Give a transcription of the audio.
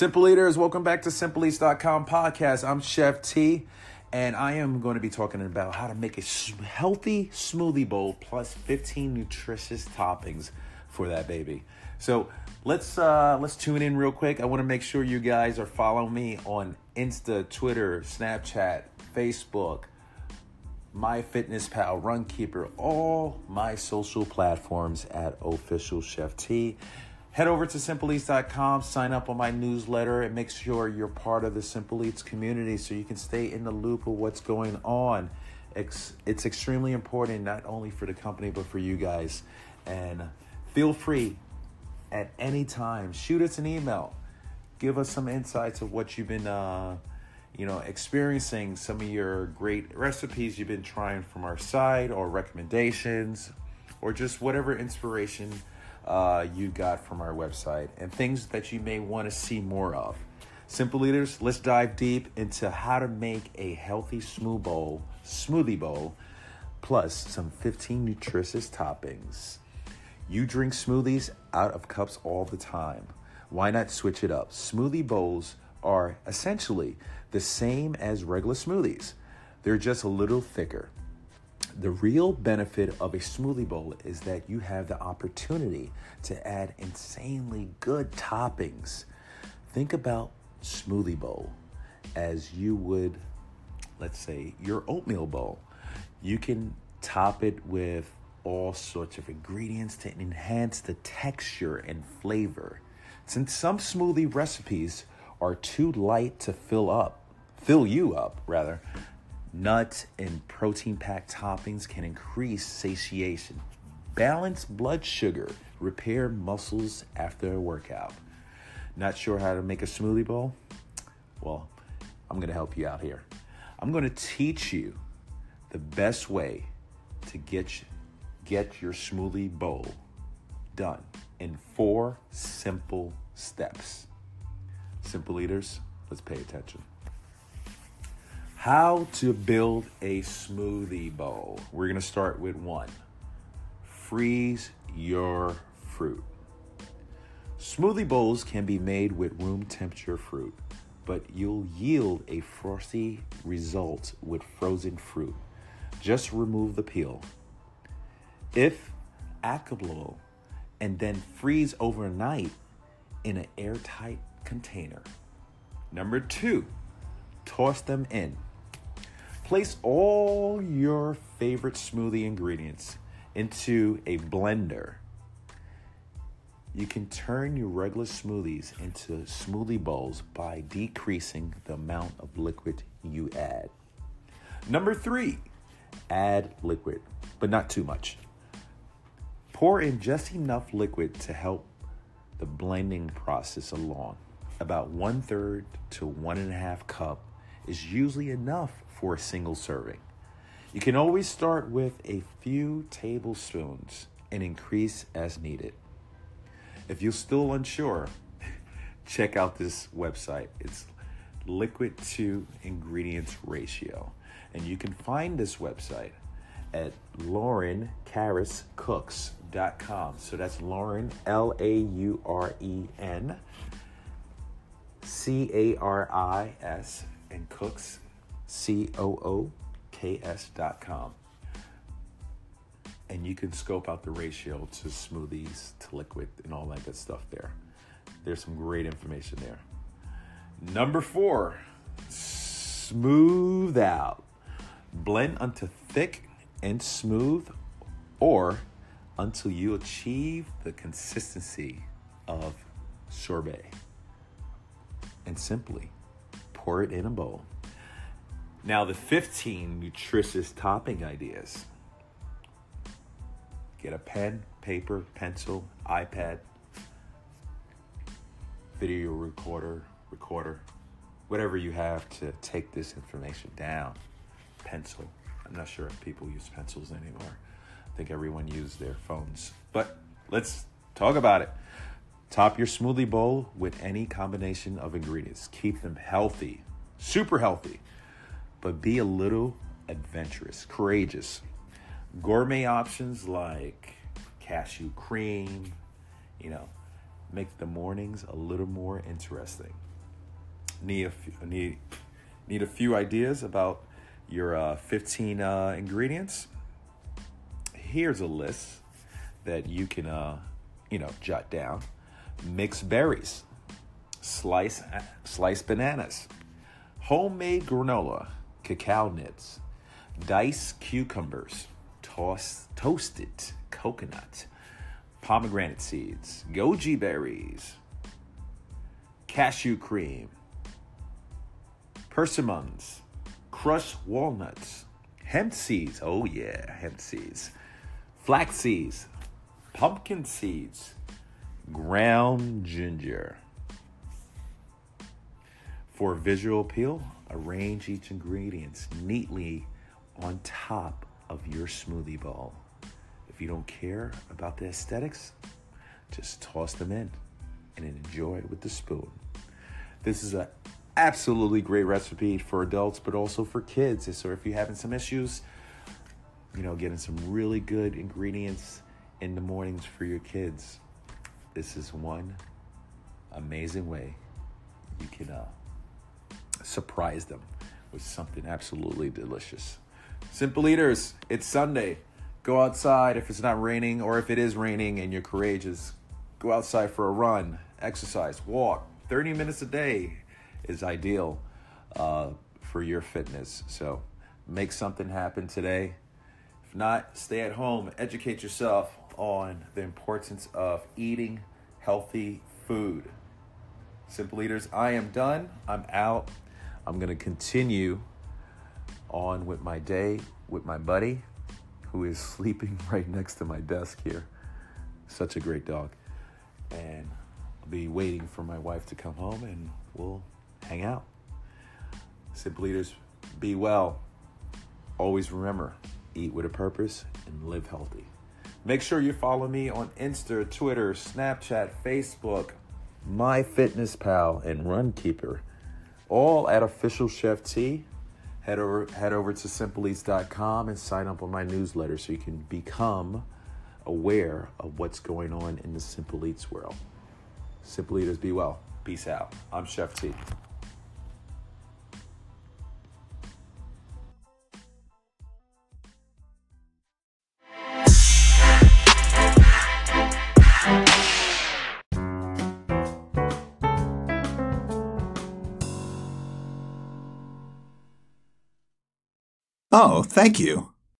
Simple Eaters, welcome back to SimpleEats.com podcast. I'm Chef T, and I am going to be talking about how to make a healthy smoothie bowl plus 15 nutritious toppings for that baby. So let's uh, let's tune in real quick. I want to make sure you guys are following me on Insta, Twitter, Snapchat, Facebook, My Fitness MyFitnessPal, Runkeeper, all my social platforms at Official Chef T. Head over to simpleeats.com, sign up on my newsletter, and make sure you're part of the Simple Eats community so you can stay in the loop of what's going on. It's, it's extremely important, not only for the company, but for you guys. And feel free at any time, shoot us an email. Give us some insights of what you've been, uh, you know, experiencing, some of your great recipes you've been trying from our side, or recommendations, or just whatever inspiration uh, you got from our website and things that you may want to see more of. Simple Eaters, let's dive deep into how to make a healthy smooth bowl, smoothie bowl, plus some 15 nutritious toppings. You drink smoothies out of cups all the time. Why not switch it up? Smoothie bowls are essentially the same as regular smoothies. They're just a little thicker. The real benefit of a smoothie bowl is that you have the opportunity to add insanely good toppings. Think about smoothie bowl as you would, let's say, your oatmeal bowl. You can top it with all sorts of ingredients to enhance the texture and flavor. Since some smoothie recipes are too light to fill up, fill you up rather, Nut and protein packed toppings can increase satiation, balance blood sugar, repair muscles after a workout. Not sure how to make a smoothie bowl? Well, I'm going to help you out here. I'm going to teach you the best way to get get your smoothie bowl done in four simple steps. Simple eaters, let's pay attention. How to build a smoothie bowl. We're to start with one freeze your fruit. Smoothie bowls can be made with room temperature fruit, but you'll yield a frosty result with frozen fruit. Just remove the peel. If applicable, and then freeze overnight in an airtight container. Number two, toss them in. Place all your favorite smoothie ingredients into a blender. You can turn your regular smoothies into smoothie bowls by decreasing the amount of liquid you add. Number three, add liquid, but not too much. Pour in just enough liquid to help the blending process along. About one third to one and a half cup is usually enough for a single serving. You can always start with a few tablespoons and increase as needed. If you're still unsure, check out this website. It's liquid to ingredients ratio. And you can find this website at laurencariscooks.com. So that's Lauren, L A U R E N C A R I S, and Cooks C O O K S dot com. And you can scope out the ratio to smoothies, to liquid, and all that good stuff there. There's some great information there. Number four, smooth out. Blend unto thick and smooth or until you achieve the consistency of sorbet. And simply pour it in a bowl. Now, the 15 nutritious topping ideas. Get a pen, paper, pencil, iPad, video recorder, recorder, whatever you have to take this information down. Pencil. I'm not sure if people use pencils anymore. I think everyone uses their phones. But let's talk about it. Top your smoothie bowl with any combination of ingredients. Keep them healthy, super healthy but be a little adventurous, courageous. Gourmet options like cashew cream, you know, make the mornings a little more interesting. need a few, need need a few ideas about your uh, 15 uh, ingredients, here's a list that you can uh, you know jot down. Mixed berries, slice sliced bananas, homemade granola, cacao nibs, diced cucumbers, toss, toasted coconut, pomegranate seeds, goji berries, cashew cream, persimmons, crushed walnuts, hemp seeds. Oh, yeah, hemp seeds, flax seeds, pumpkin seeds, ground ginger. For visual appeal, arrange each ingredient neatly on top of your smoothie bowl. If you don't care about the aesthetics, just toss them in and enjoy it with the spoon. This is an absolutely great recipe for adults, but also for kids. So if you're having some issues, you know, getting some really good ingredients in the mornings for your kids, this is one amazing way you can uh, surprise them with something absolutely delicious. Simple Eaters, it's Sunday. Go outside if it's not raining, or if it is raining and you're courageous, go outside for a run, exercise, walk. 30 minutes a day is ideal uh, for your fitness. So make something happen today. If not, stay at home, educate yourself on the importance of eating healthy food. Simple Eaters, I am done. I'm out. I'm going to continue on with my day with my buddy who is sleeping right next to my desk here. Such a great dog. And I'll be waiting for my wife to come home and we'll hang out. Simple Eaters, be well. Always remember eat with a purpose and live healthy. Make sure you follow me on Insta, Twitter, Snapchat, Facebook, MyFitnessPal, and Runkeeper, all at Official Chef T. Head over, head over to simpleeats.com and sign up on my newsletter so you can become aware of what's going on in the Simple Eats world. Simple Eaters, be well. Peace out. I'm Chef T. Oh, thank you.